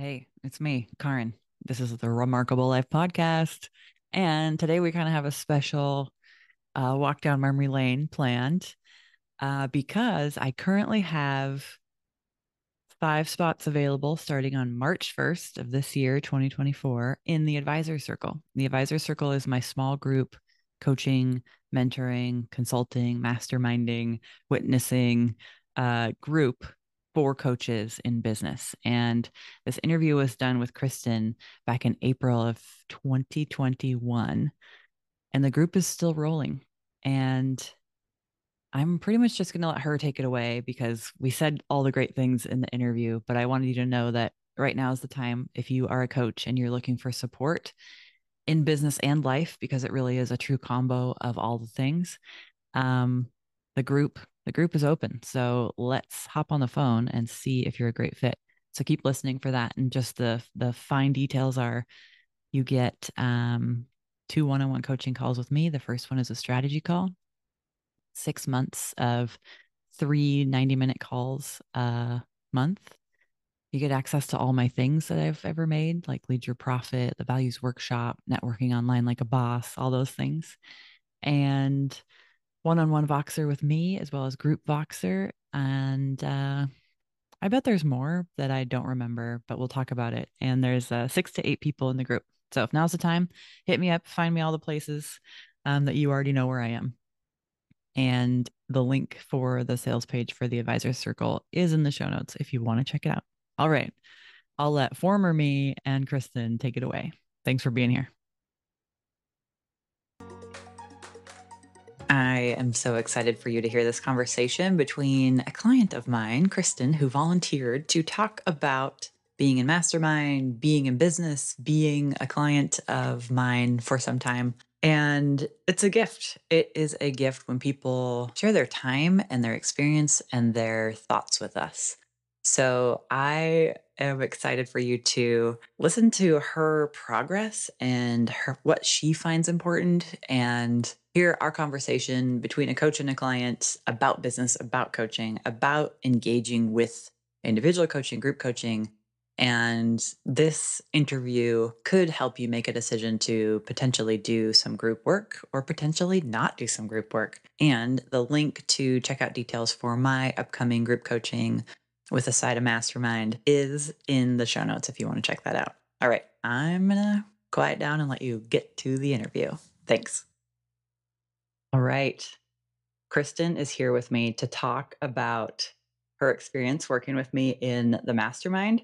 Hey, it's me, Caryn. This is the Remarkable Life podcast. And today we kind of have a special uh, walk down memory lane planned uh, because I currently have five spots available starting on March 1st of this year, 2024, in the Advisor Circle. The Advisor Circle is my small group coaching, mentoring, consulting, masterminding, witnessing uh, group for coaches in business. And this interview was done with Kristin back in April of 2021. And the group is still rolling. And I'm pretty much just going to let her take it away because we said all the great things in the interview. But I wanted you to know that right now is the time if you are a coach and you're looking for support in business and life, because it really is a true combo of all the things. Um, the group the group is open. So let's hop on the phone and see if you're a great fit. So keep listening for that. And just the the fine details are you get um, two one-on-one coaching calls with me. The first one is a strategy call, six months of three 90-minute calls a month. You get access to all my things that I've ever made, like Lead Your Profit, the Values Workshop, Networking Online Like a Boss, all those things. And one-on-one Voxer with me as well as group Voxer. And uh, I bet there's more that I don't remember, but we'll talk about it. And there's uh, six to eight people in the group. So if now's the time, hit me up, find me all the places um, that you already know where I am. And the link for the sales page for the advisor circle is in the show notes if you want to check it out. All right. I'll let former me and Kristin take it away. Thanks for being here. I am so excited for you to hear this conversation between a client of mine, Kristin, who volunteered to talk about being in mastermind, being in business, being a client of mine for some time. And it's a gift. It is a gift when people share their time and their experience and their thoughts with us. So I am excited for you to listen to her progress and her, what she finds important and hear our conversation between a coach and a client about business, about coaching, about engaging with individual coaching, group coaching. And this interview could help you make a decision to potentially do some group work or potentially not do some group work. And the link to check out details for my upcoming group coaching with a side of mastermind is in the show notes if you want to check that out. All right, I'm going to quiet down and let you get to the interview. Thanks. All right. Kristin is here with me to talk about her experience working with me in the mastermind.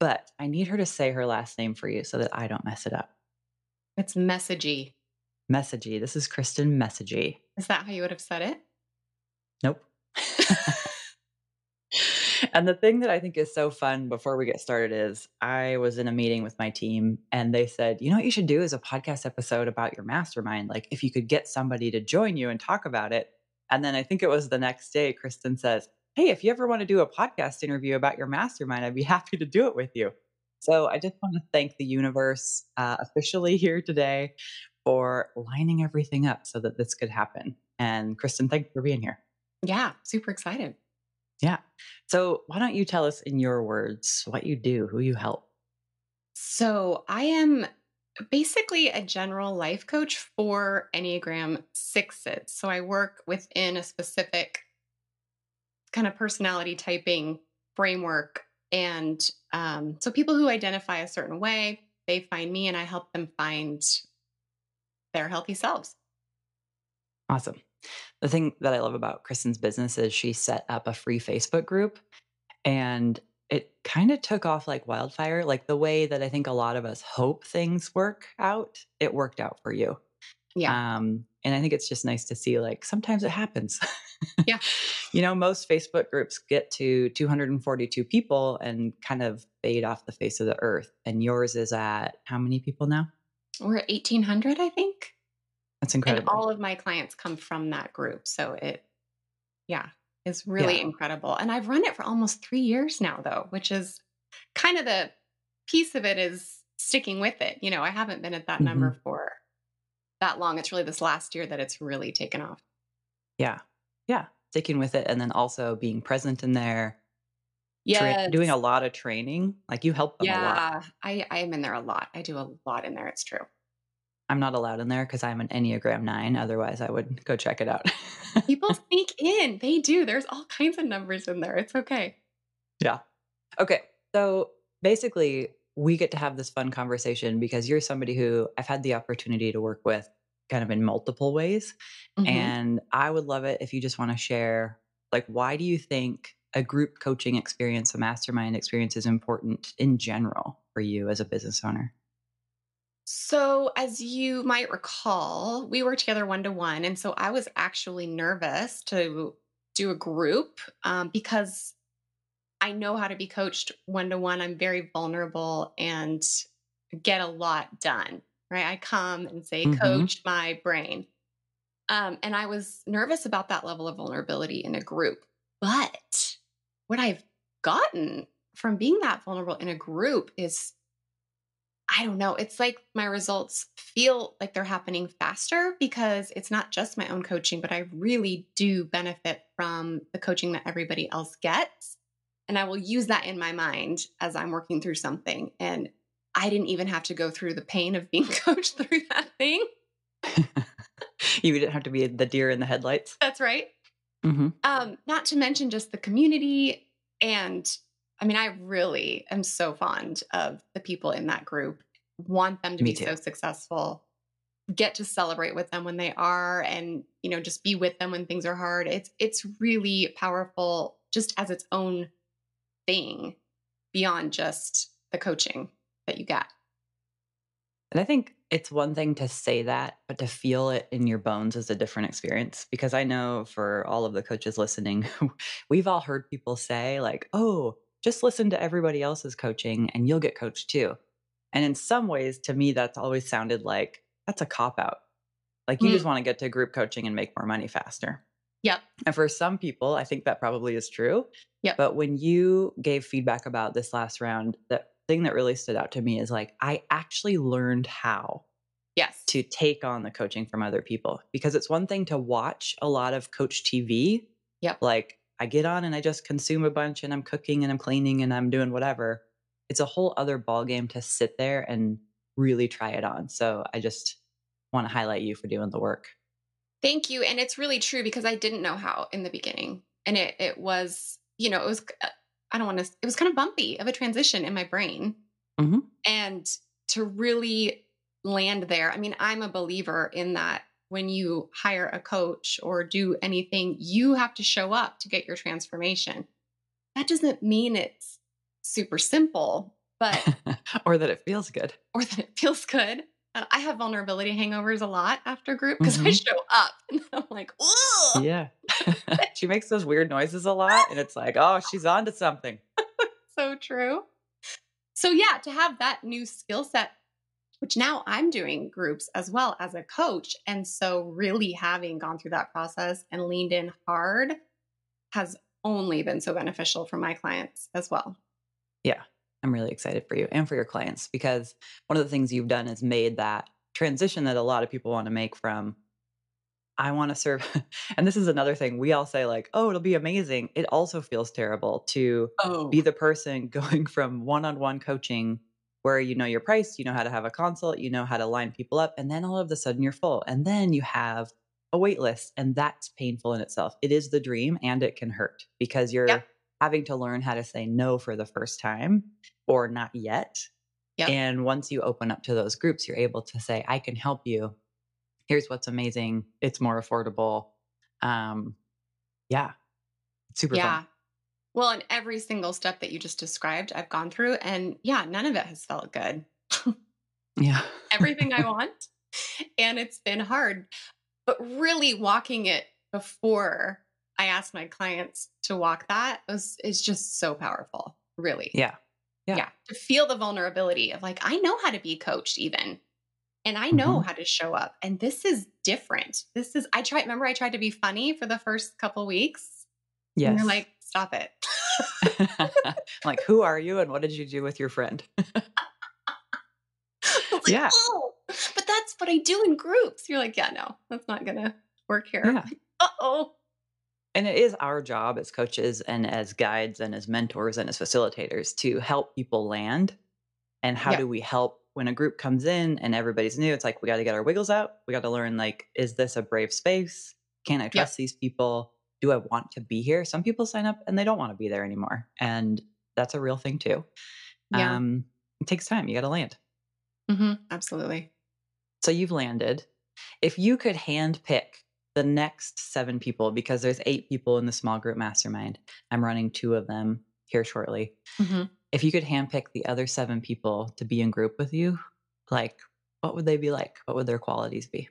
But I need her to say her last name for you so that I don't mess it up. It's Messegee. Messegee. This is Kristin Messegee. Is that how you would have said it? Nope. and the thing that I think is so fun before we get started is I was in a meeting with my team and they said, you know what you should do is a podcast episode about your mastermind. Like if you could get somebody to join you and talk about it. And then I think it was the next day, Kristin says, Hey, if you ever want to do a podcast interview about your mastermind, I'd be happy to do it with you. So I just want to thank the universe uh, officially here today for lining everything up so that this could happen. And Kristin, thanks for being here. Yeah, super excited. Yeah. So, why don't you tell us in your words what you do, who you help? So, I am basically a general life coach for Enneagram sixes. So, I work within a specific kind of personality typing framework. And um, so, people who identify a certain way, they find me and I help them find their healthy selves. Awesome. The thing that I love about Kristin's business is she set up a free Facebook group and it kind of took off like wildfire. Like the way that I think a lot of us hope things work out, it worked out for you. Yeah. Um, And I think it's just nice to see like sometimes it happens. Yeah. you know, most Facebook groups get to 242 people and kind of fade off the face of the earth. And yours is at how many people now? We're at 1800, I think. That's And incredible. all of my clients come from that group. So it, yeah, is really Yeah. incredible. And I've run it for almost three years now, though, which is kind of the piece of it is sticking with it. You know, I haven't been at that number Mm-hmm. for that long. It's really this last year that it's really taken off. yeah. Yeah. Sticking with it and then also being present in there, tra- doing a lot of training. Like you help them a lot. Yeah, I, I am in there a lot. I do a lot in there. It's true. I'm not allowed in there because I'm an Enneagram 9. Otherwise, I would go check it out. People sneak in. They do. There's all kinds of numbers in there. It's okay. Yeah. Okay. So basically, we get to have this fun conversation because you're somebody who I've had the opportunity to work with kind of in multiple ways. Mhm. And I would love it if you just want to share, like, why do you think a group coaching experience, a mastermind experience is important in general for you as a business owner? So, as you might recall, we worked together one to one. And so I was actually nervous to do a group um, because I know how to be coached one to one. I'm very vulnerable and get a lot done, right? I come and say, Mhm. Coach my brain. Um, and I was nervous about that level of vulnerability in a group. But what I've gotten from being that vulnerable in a group is I don't know. It's like my results feel like they're happening faster because it's not just my own coaching, but I really do benefit from the coaching that everybody else gets. And I will use that in my mind as I'm working through something. And I didn't even have to go through the pain of being coached through that thing. you didn't have to be the deer in the headlights. That's right. hmm Um, not to mention just the community. And I mean, I really am so fond of the people in that group, want them to Me be so successful, get to celebrate with them when they are, and you know, just be with them when things are hard. It's it's really powerful just as its own thing beyond just the coaching that you get. And I think it's one thing to say that, but to feel it in your bones is a different experience. Because I know for all of the coaches listening, we've all heard people say, like, oh, just listen to everybody else's coaching and you'll get coached too. And in some ways, to me, that's always sounded like that's a cop out. Like you Mm. just want to get to group coaching and make more money faster. Yep. And for some people, I think that probably is true. Yep. But when you gave feedback about this last round, the thing that really stood out to me is like, I actually learned how Yes. to take on the coaching from other people because it's one thing to watch a lot of coach TV. Yep. Like I get on and I just consume a bunch and I'm cooking and I'm cleaning and I'm doing whatever. It's a whole other ballgame to sit there and really try it on. So I just want to highlight you for doing the work. Thank you. And it's really true because I didn't know how in the beginning. And it it was, you know, it was uh, I don't want to it was kind of bumpy of a transition in my brain. Mhm. And to really land there. I mean, I'm a believer in that when you hire a coach or do anything, you have to show up to get your transformation. That doesn't mean it's super simple, but or that it feels good. or that it feels good. Uh, I have vulnerability hangovers a lot after group because I Mhm. show up and I'm like, oh, Yeah. she makes those weird noises a lot and it's like, oh, she's on to something. so true. So yeah, to have that new skill set, which now I'm doing groups as well as a coach, and so really having gone through that process and leaned in hard has only been so beneficial for my clients as well. Yeah, I'm really excited for you and for your clients because one of the things you've done is made that transition that a lot of people want to make from I want to serve and this is another thing we all say like oh it'll be amazing. It also feels terrible to Oh, be the person going from one-on-one coaching where you know your price you know how to have a consult you know how to line people up and then all of a sudden you're full and then you have a wait list and that's painful in itself. It is the dream and it can hurt because you're having to learn how to say no for the first time or not yet Yep. and once you open up to those groups you're able to say i can help you. Here's what's amazing. It's more affordable. Um yeah. Super yeah. fun Well, and every single step that you just described, I've gone through, and yeah, none of it has felt good. yeah everything I want. And it's been hard. but really walking it before I asked my clients to walk that was is just so powerful. Really. Yeah. Yeah. yeah. To feel the vulnerability of like, I know how to be coached even. And I know Mhm. how to show up. And this is different. This is I tried remember I tried to be funny for the first couple weeks. And Yes. you're like, stop it. like, who are you and what did you do with your friend? Like, Yeah. "Oh, but that's what I do in groups. You're like, yeah, no, that's not gonna work here. Yeah. Uh oh. And it is our job as coaches and as guides and as mentors and as facilitators to help people land. And how Yeah. do we help when a group comes in and everybody's new? It's like we got to get our wiggles out. We got to learn like, is this a brave space? Can I trust these people? Do I want to be here? Some people sign up and they don't want to be there anymore. And that's a real thing too. Yeah. Um, it takes time. You got to land. hmm Absolutely. So you've landed. If you could hand pick the next seven people, because there's eight people in the small group mastermind, I'm running two of them here shortly. Mhm. If you could handpick the other seven people to be in group with you, like what would they be like? What would their qualities be?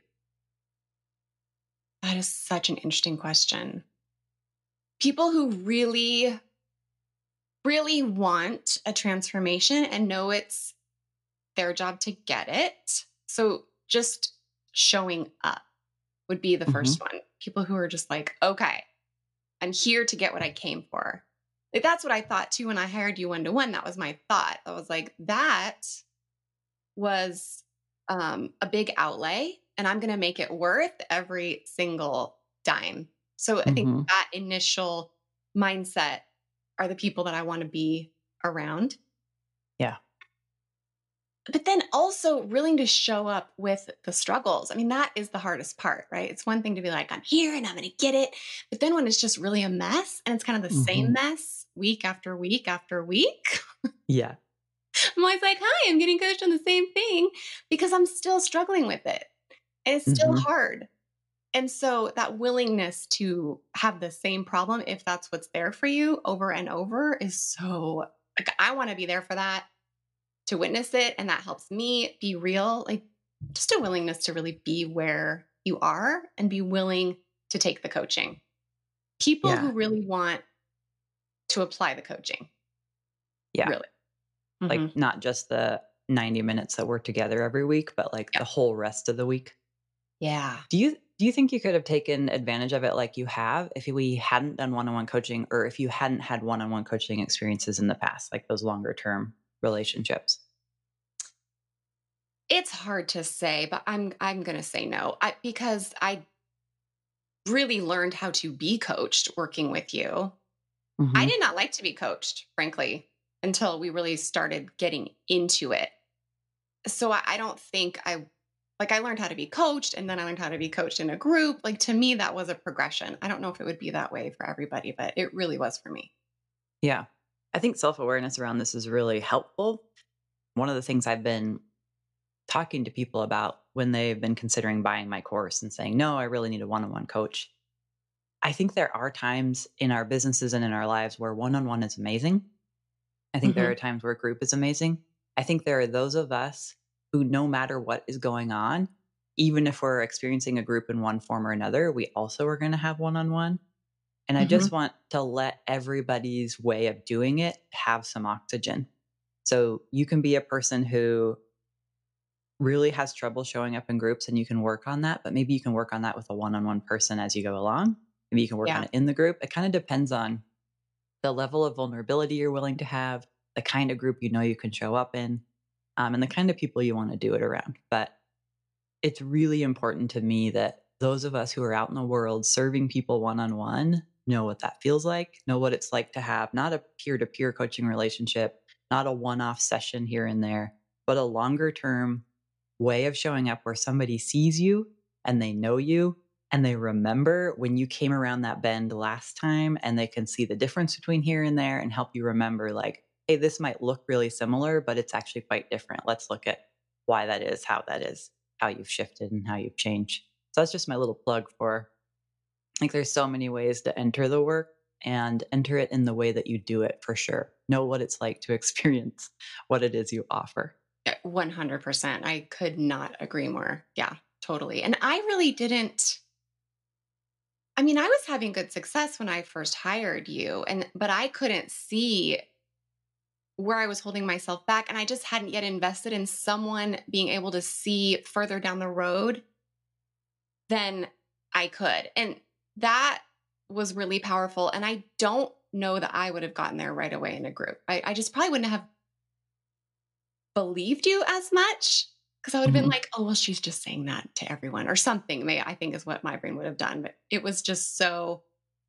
That is such an interesting question. People who really, really want a transformation and know it's their job to get it. So just showing up would be the 1st one. People who are just like, okay, I'm here to get what I came for. Like that's what I thought too when I hired you one to one. That was my thought. I was like, that was um, a big outlay, and I'm going to make it worth every single dime. So I think Mhm. that initial mindset are the people that I want to be around. Yeah. But then also willing to show up with the struggles. I mean, that is the hardest part, right? It's one thing to be like, I'm here and I'm going to get it. But then when it's just really a mess and it's kind of the same Mhm. mess week after week after week, Yeah. I'm always like, hi, I'm getting coached on the same thing because I'm still struggling with it. And it's still Mhm. hard. And so that willingness to have the same problem, if that's what's there for you over and over, is so like I want to be there for that, to witness it. And that helps me be real. Like just a willingness to really be where you are and be willing to take the coaching. People Yeah. who really want to apply the coaching. Yeah. Really. Like Mhm. not just the 90 minutes that we're together every week, but like Yeah. the whole rest of the week. yeah. Do you do you think you could have taken advantage of it like you have if we hadn't done one-on-one coaching or if you hadn't had one-on-one coaching experiences in the past, like those longer term relationships? It's hard to say, but I'm I'm going to say no. I because I really learned how to be coached working with you. I Mhm. did not like to be coached, frankly, until we really started getting into it. So I, I don't think I like I learned how to be coached and then I learned how to be coached in a group. Like to me that was a progression. I don't know if it would be that way for everybody, but it really was for me. Yeah. I think self-awareness around this is really helpful. One of the things I've been talking to people about when they've been considering buying my course and saying, "No, I really need a one-on-one coach." I think there are times in our businesses and in our lives where one-on-one is amazing. I think there Mhm. are times where group is amazing. I think there are those of us who no matter what is going on, even if we're experiencing a group in one form or another, we also are going to have one-on-one. And I just mm-hmm. want to let everybody's way of doing it have some oxygen. So you can be a person who really has trouble showing up in groups and you can work on that, but maybe you can work on that with a one on one person as you go along. Maybe you can work on it in the group. It kind of depends on the level of vulnerability you're willing to have, the kind of group you know you can show up in, um, and the kind of people you want to do it around. But it's really important to me that those of us who are out in the world serving people one on one know what that feels like, know what it's like to have not a peer to peer coaching relationship, not a one off session here and there, but a longer term way of showing up where somebody sees you and they know you and they remember when you came around that bend last time and they can see the difference between here and there and help you remember, like, hey, this might look really similar, but it's actually quite different. Let's look at why that is, how that is, how you've shifted and how you've changed. So that's just my little plug for like there's so many ways to enter the work and enter it in the way that you do it for sure. Know what it's like to experience what it is you offer. Eh, 100%. I could not agree more. Yeah. totally. And I really didn't. I mean, I was having good success when I first hired you, and but I couldn't see where I was holding myself back. And I just hadn't yet invested in someone being able to see further down the road than I could. And that was really powerful. And I don't know that I would have gotten there right away in a group. I, I just probably wouldn't have believed you as much because I would have mm-hmm. been like, oh, well, she's just saying that to everyone or something. May I think is what my brain would have done. But it was just so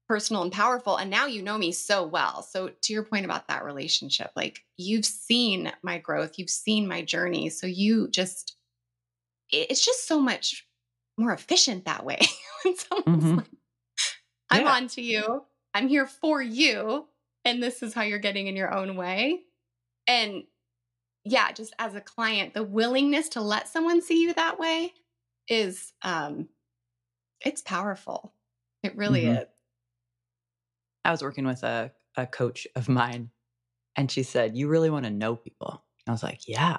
personal and powerful. And now you know me so well. So, to your point about that relationship, like you've seen my growth, you've seen my journey. So, you just, it's just so much more efficient that way. when someone's mm-hmm. like, I'm yeah. on to you, I'm here for you, and this is how you're getting in your own way. And yeah, just as a client, the willingness to let someone see you that way is, um, it's powerful. It really mm-hmm. is. I was working with a, a coach of mine and she said, You really want to know people? I was like, Yeah.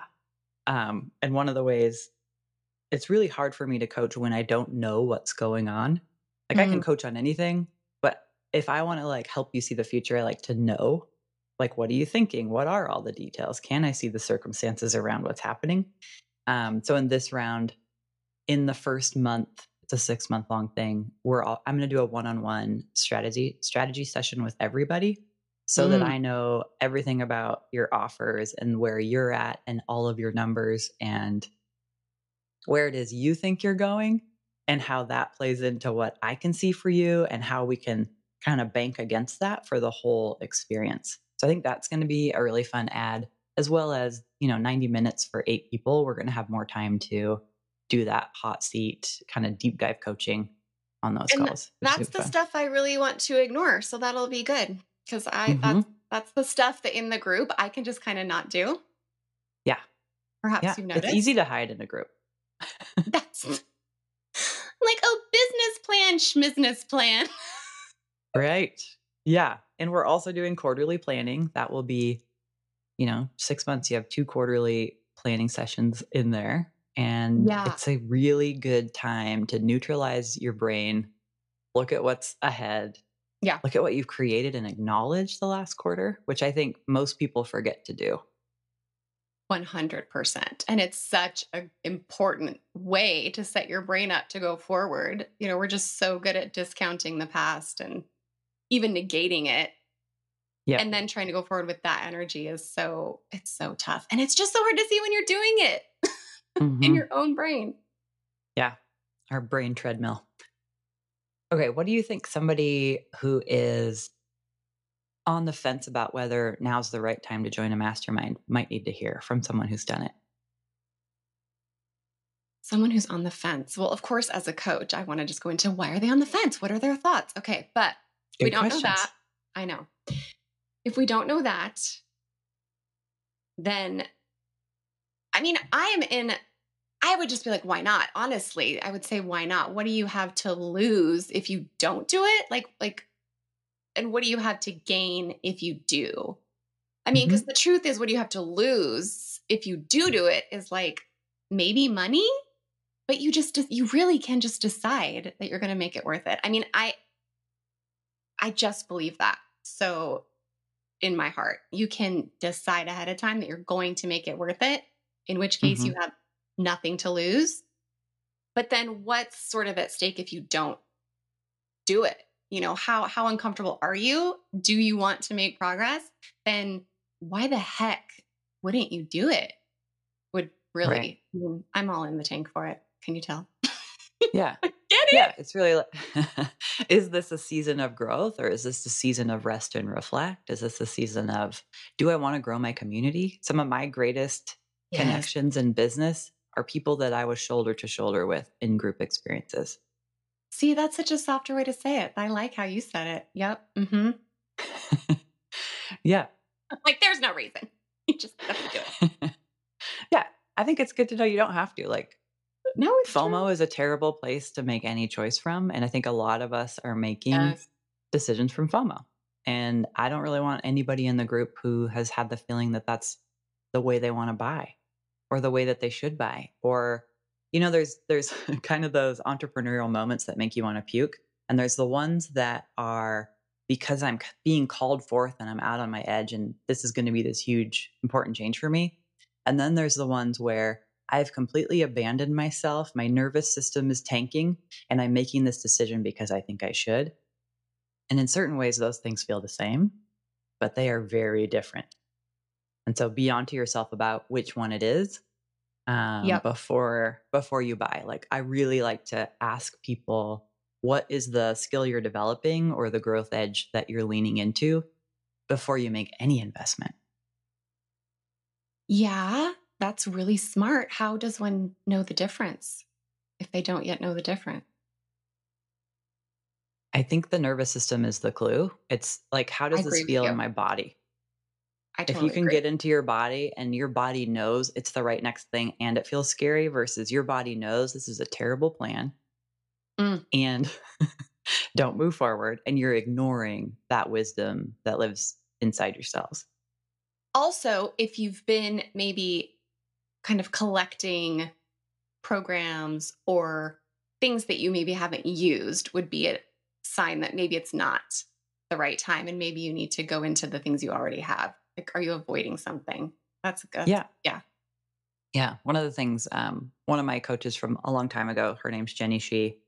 Um, and one of the ways it's really hard for me to coach when I don't know what's going on. Like mm-hmm. I can mm. coach on anything, but if I want to like help you see the future, I like to know like what are you thinking? What are all the details? Can I see the circumstances around what's happening? Um, so in this round, in the first month, it's a six month long thing. We're all, I'm going to do a one on one strategy strategy session with everybody so mm. that I know everything about your offers and where you're at and all of your numbers and where it is you think you're going and how that plays into what I can see for you and how we can kind of bank against that for the whole experience. So I think that's going to be a really fun ad as well as, you know, 90 minutes for eight people. We're going to have more time to do that hot seat kind of deep dive coaching on those and calls. That's the fun. stuff I really want to ignore. So that'll be good because I mm-hmm. that's that's the stuff that in the group I can just kind of not do. Yeah. Perhaps yeah. you've noticed. It's easy to hide in a group. that's like oh business plan, schmizness plan. right. Yeah. And we're also doing quarterly planning. That will be, you know, six months. You have two quarterly planning sessions in there. And yeah. it's a really good time to neutralize your brain, look at what's ahead. Yeah. Look at what you've created and acknowledge the last quarter, which I think most people forget to do. 100%. And it's such an important way to set your brain up to go forward. You know, we're just so good at discounting the past and even negating it. Yeah. And then trying to go forward with that energy is so, it's so tough. And it's just so hard to see when you're doing it mm-hmm. in your own brain. Yeah. Our brain treadmill. Okay. What do you think somebody who is on the fence about whether now's the right time to join a mastermind might need to hear from someone who's done it? Someone who's on the fence. Well, of course, as a coach, I want to just go into why are they on the fence? What are their thoughts? Okay. But Good we don't questions. know that. I know. If we don't know that, then I mean, I am in I would just be like, why not? Honestly, I would say, why not? What do you have to lose if you don't do it? Like, like, and what do you have to gain if you do? I mean, because mm-hmm. the truth is, what do you have to lose if you do do it is like maybe money, but you just, you really can just decide that you're going to make it worth it. I mean, I, I just believe that. So in my heart, you can decide ahead of time that you're going to make it worth it, in which case mm-hmm. you have nothing to lose. But then what's sort of at stake if you don't do it? You know, how how uncomfortable are you? Do you want to make progress? Then why the heck wouldn't you do it? Would really right. I'm all in the tank for it. Can you tell? Yeah. Get it? Yeah, it's really like is this a season of growth or is this a season of rest and reflect? Is this a season of do I want to grow my community? Some of my greatest yes. connections in business are people that I was shoulder to shoulder with in group experiences. See, that's such a softer way to say it. I like how you said it. Yep. Mm-hmm. yeah. Like there's no reason. You just have to do it. yeah. I think it's good to know you don't have to. Like no, FOMO true. is a terrible place to make any choice from. And I think a lot of us are making yes. decisions from FOMO. And I don't really want anybody in the group who has had the feeling that that's the way they want to buy or the way that they should buy or you know, there's there's kind of those entrepreneurial moments that make you want to puke, and there's the ones that are because I'm being called forth and I'm out on my edge, and this is going to be this huge important change for me. And then there's the ones where I've completely abandoned myself. My nervous system is tanking, and I'm making this decision because I think I should. And in certain ways, those things feel the same, but they are very different. And so be onto yourself about which one it is um, yep. before before you buy. Like I really like to ask people what is the skill you're developing or the growth edge that you're leaning into before you make any investment. Yeah, that's really smart. How does one know the difference if they don't yet know the difference? I think the nervous system is the clue. It's like, how does this feel in my body? Totally if you can agree. get into your body and your body knows it's the right next thing and it feels scary versus your body knows this is a terrible plan mm. and don't move forward and you're ignoring that wisdom that lives inside yourselves. Also, if you've been maybe kind of collecting programs or things that you maybe haven't used would be a sign that maybe it's not the right time and maybe you need to go into the things you already have like are you avoiding something? That's good yeah. yeah. Yeah one of the things um one of my coaches from a long time ago her name's jenny she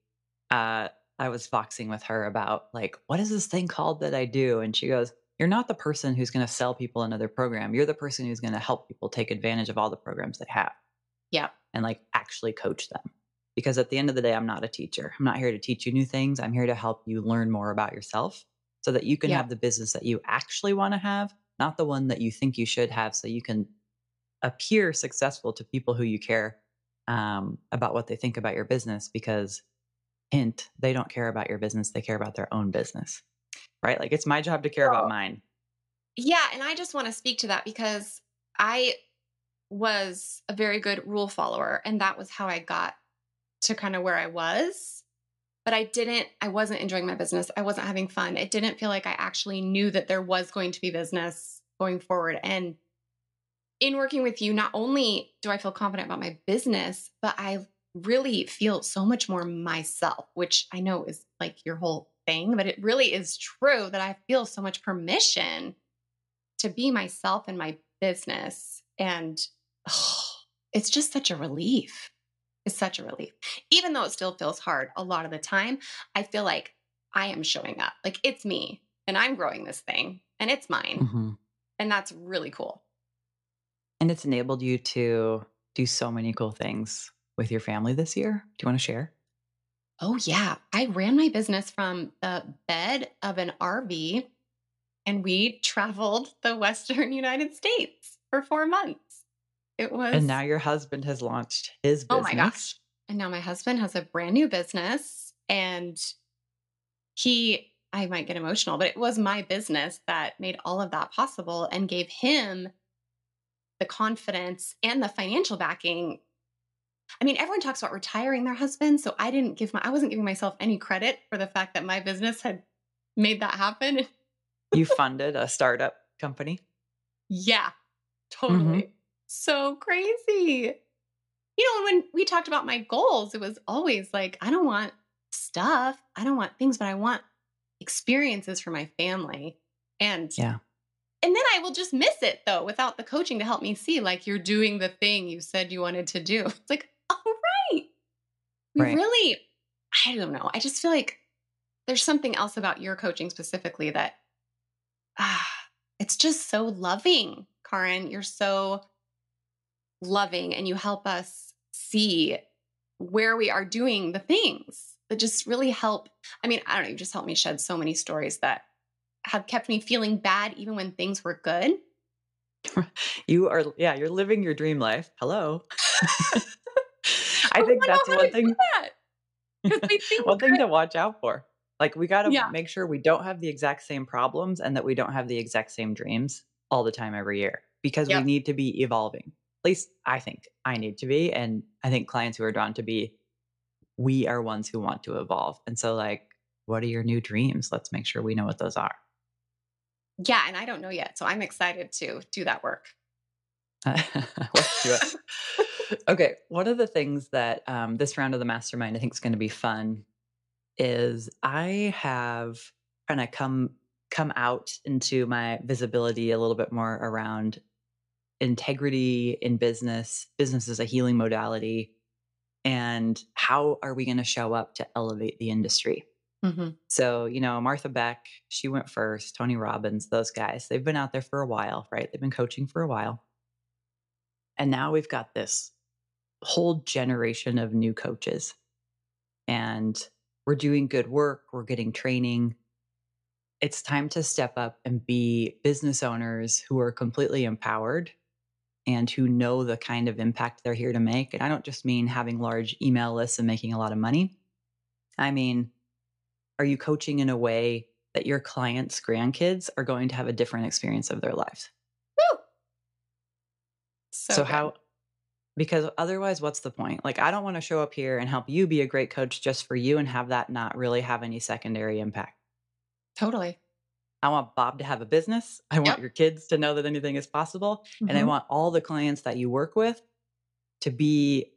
uh i was voxing with her about like what is this thing called that i do? And she goes you're not the person who's going to sell people another program. You're the person who's going to help people take advantage of all the programs they have. Yeah. And like actually coach them. Because at the end of the day, I'm not a teacher. I'm not here to teach you new things. I'm here to help you learn more about yourself so that you can yeah. have the business that you actually want to have, not the one that you think you should have, so you can appear successful to people who you care um, about what they think about your business. Because, hint, they don't care about your business, they care about their own business, right? Like it's my job to care about mine. Yeah. And I just want to speak to that because I was a very good rule follower, and that was how I got to kind of where I was. But I didn't, I wasn't enjoying my business. I wasn't having fun. It didn't feel like I actually knew that there was going to be business going forward. And in working with you, not only do I feel confident about my business, but I really feel so much more myself, which I know is like your whole thing, but it really is true that I feel so much permission to be myself in my business. And oh, it's just such a relief is such a relief. Even though it still feels hard a lot of the time, I feel like I am showing up. Like it's me and I'm growing this thing and it's mine. Mm-hmm. And that's really cool. And it's enabled you to do so many cool things with your family this year. Do you want to share? Oh, yeah. I ran my business from the bed of an RV and we traveled the Western United States for four months. It was. And now your husband has launched his business. Oh my gosh. And now my husband has a brand new business and he, I might get emotional, but it was my business that made all of that possible and gave him the confidence and the financial backing. I mean, everyone talks about retiring their husband. So I didn't give my, I wasn't giving myself any credit for the fact that my business had made that happen. you funded a startup company? Yeah, totally. Mm-hmm so crazy. You know, when we talked about my goals, it was always like, I don't want stuff, I don't want things, but I want experiences for my family. And yeah. And then I will just miss it though without the coaching to help me see like you're doing the thing you said you wanted to do. It's like, all right. We right. really, I don't know. I just feel like there's something else about your coaching specifically that ah, it's just so loving, Caryn. You're so loving and you help us see where we are doing the things that just really help. I mean, I don't know, you just helped me shed so many stories that have kept me feeling bad even when things were good. You are, yeah, you're living your dream life. Hello. I think that's one thing. That. one thing to watch out for. Like, we got to yeah. make sure we don't have the exact same problems and that we don't have the exact same dreams all the time every year because yep. we need to be evolving least I think I need to be. And I think clients who are drawn to be, we are ones who want to evolve. And so, like, what are your new dreams? Let's make sure we know what those are. Yeah. And I don't know yet. So I'm excited to do that work. Let's do it. okay. One of the things that um, this round of the mastermind I think is going to be fun is I have kind of come come out into my visibility a little bit more around integrity in business. Business is a healing modality, and how are we going to show up to elevate the industry? Mm-hmm. So, you know, Martha Beck, she went first, Tony Robbins, those guys, they've been out there for a while, right? They've been coaching for a while. And now we've got this whole generation of new coaches. And we're doing good work, we're getting training. It's time to step up and be business owners who are completely empowered and who know the kind of impact they're here to make. And I don't just mean having large email lists and making a lot of money. I mean, are you coaching in a way that your clients' grandkids are going to have a different experience of their lives? Woo! So, so how, because otherwise, what's the point? Like, I don't want to show up here and help you be a great coach just for you and have that not really have any secondary impact. Totally. I want Bob to have a business. I want yep. your kids to know that anything is possible. Mm-hmm. And I mm-hmm. want all the clients that you work with to be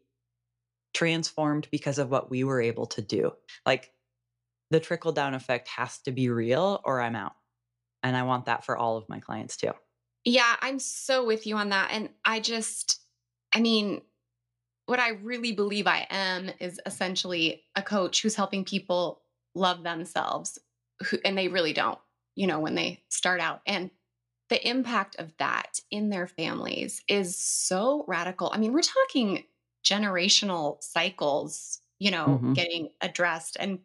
transformed because of what we were able to do. Like, the trickle down effect has to be real or I'm out. And I want that for all of my clients too. Yeah, I'm so with you on that. And I just, I mean, what I really believe I am is essentially a coach who's helping people love themselves, who, and they really don't, you know, when they start out. And the impact of that in their families is so radical. I mean, we're talking generational cycles, you know, mm-hmm. getting addressed. And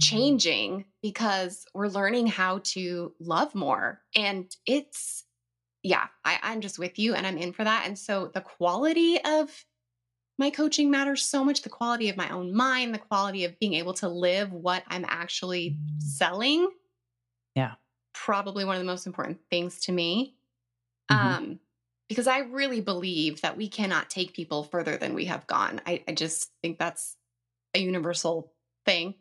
changing because we're learning how to love more. And it's, yeah, I, I'm just with you and I'm in for that. And so the quality of my coaching matters so much the quality of my own mind, the quality of being able to live what I'm actually selling. Yeah. Probably one of the most important things to me. Mm-hmm. Um, because I really believe that we cannot take people further than we have gone. I, I just think that's a universal thing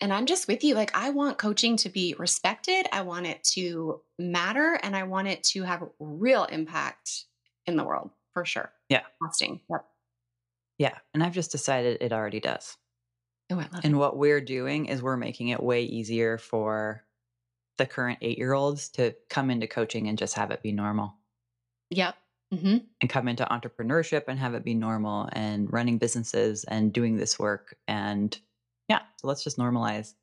and I'm just with you. Like, I want coaching to be respected. I want it to matter and I want it to have real impact in the world for sure. Yeah. Lasting. Yep. Yeah. And I've just decided it already does. Oh, I love and it. what we're doing is we're making it way easier for the current eight year olds to come into coaching and just have it be normal. Yep. Mm-hmm. And come into entrepreneurship and have it be normal and running businesses and doing this work and yeah. So let's just normalize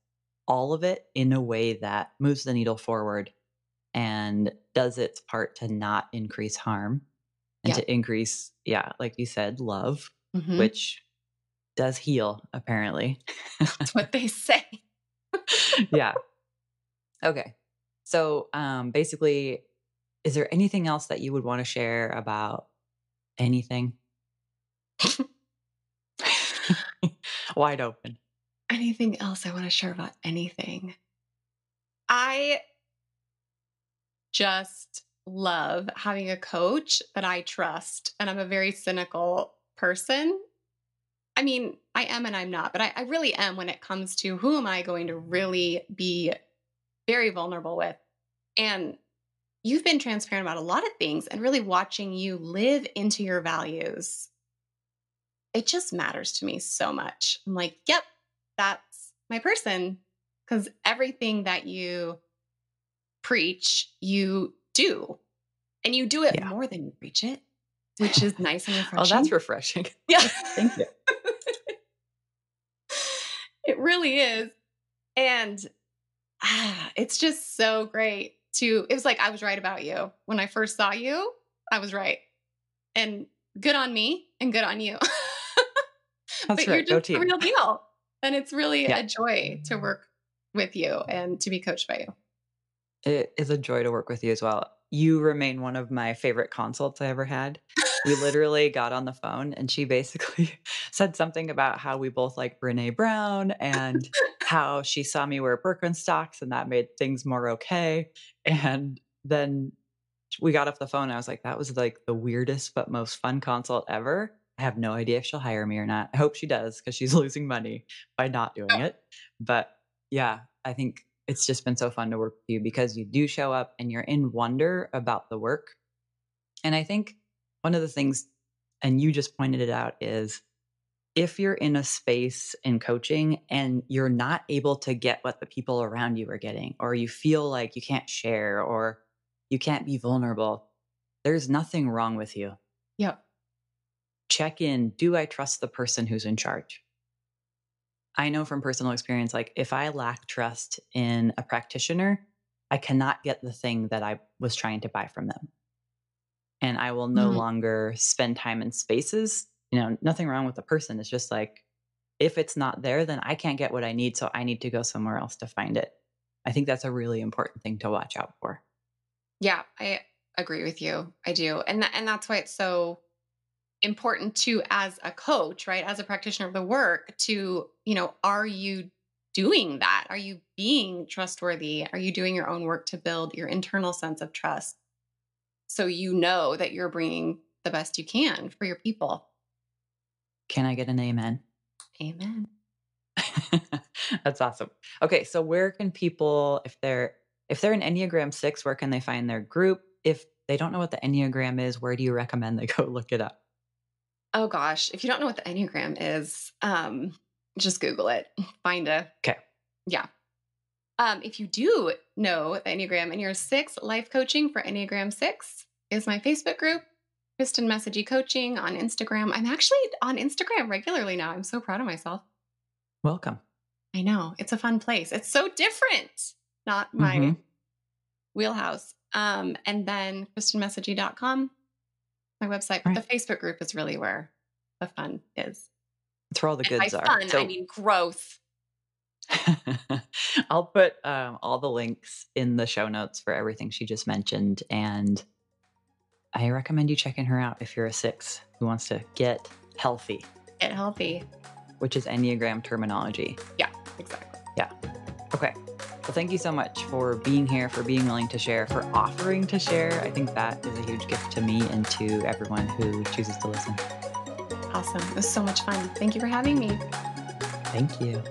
all of it in a way that moves the needle forward and does its part to not increase harm and yeah. to increase, yeah, like you said, love, mm-hmm. which does heal, apparently. That's what they say. yeah. Okay. So um, basically, is there anything else that you would want to share about anything? Wide open anything else I want to share about anything? I just love having a coach that I trust. And I'm a very cynical person. I mean, I am and I'm not, but I, I, really am when it comes to who am I going to really be very vulnerable with. And you've been transparent about a lot of things and really watching you live into your values. It just matters to me so much. I'm like, yep, that's my person because everything that you preach, you do. And you do it yeah. more than you preach it, which is nice and refreshing. oh, that's refreshing. Yeah. Thank you. it really is. And ah, it's just so great to, it was like I was right about you. When I first saw you, I was right. And good on me and good on you. That's but right. you're just a real deal. And it's really yeah. a joy to work with you and to be coached by you. It is a joy to work with you as well. You remain one of my favorite consults I ever had. We literally got on the phone and she basically said something about how we both like Brene Brown and how she saw me wear Birkenstocks and that made things more okay. And then we got off the phone. I was like, that was like the weirdest but most fun consult ever. I have no idea if she'll hire me or not. I hope she does because she's losing money by not doing it. But yeah, I think it's just been so fun to work with you because you do show up and you're in wonder about the work. And I think one of the things, and you just pointed it out, is if you're in a space in coaching and you're not able to get what the people around you are getting, or you feel like you can't share or you can't be vulnerable, there's nothing wrong with you. Yep. Check in do I trust the person who's in charge? I know from personal experience, like if I lack trust in a practitioner, I cannot get the thing that I was trying to buy from them. And I will no mm-hmm. longer spend time in spaces you know, nothing wrong with the person. It's just like, if it's not there, then I can't get what I need. So I need to go somewhere else to find it. I think that's a really important thing to watch out for. Yeah, I agree with you. I do. And th- and that's why it's so important to as a coach, right? As a practitioner of the work to, you know, are you doing that? Are you being trustworthy? Are you doing your own work to build your internal sense of trust? So you know that you're bringing the best you can for your people. Can I get an amen? Amen. That's awesome. Okay, so where can people if they're if they're an Enneagram 6, where can they find their group? If they don't know what the Enneagram is, where do you recommend they go look it up? Oh gosh, if you don't know what the Enneagram is, um just Google it. Find a Okay. Yeah. Um, if you do know the Enneagram and you're six, life coaching for Enneagram 6 is my Facebook group. Kristin Messegee Coaching on Instagram. I'm actually on Instagram regularly now. I'm so proud of myself. Welcome. I know. It's a fun place. It's so different. Not my mm-hmm. wheelhouse. Um, and then KristinMessegee.com, my website. But right. the Facebook group is really where the fun is. It's where all the goods are. Fun, so- I mean growth. I'll put um, all the links in the show notes for everything she just mentioned. And I recommend you checking her out if you're a six who wants to get healthy. Get healthy. Which is Enneagram terminology. Yeah, exactly. Yeah. Okay. Well, thank you so much for being here, for being willing to share, for offering to share. I think that is a huge gift to me and to everyone who chooses to listen. Awesome. It was so much fun. Thank you for having me. Thank you.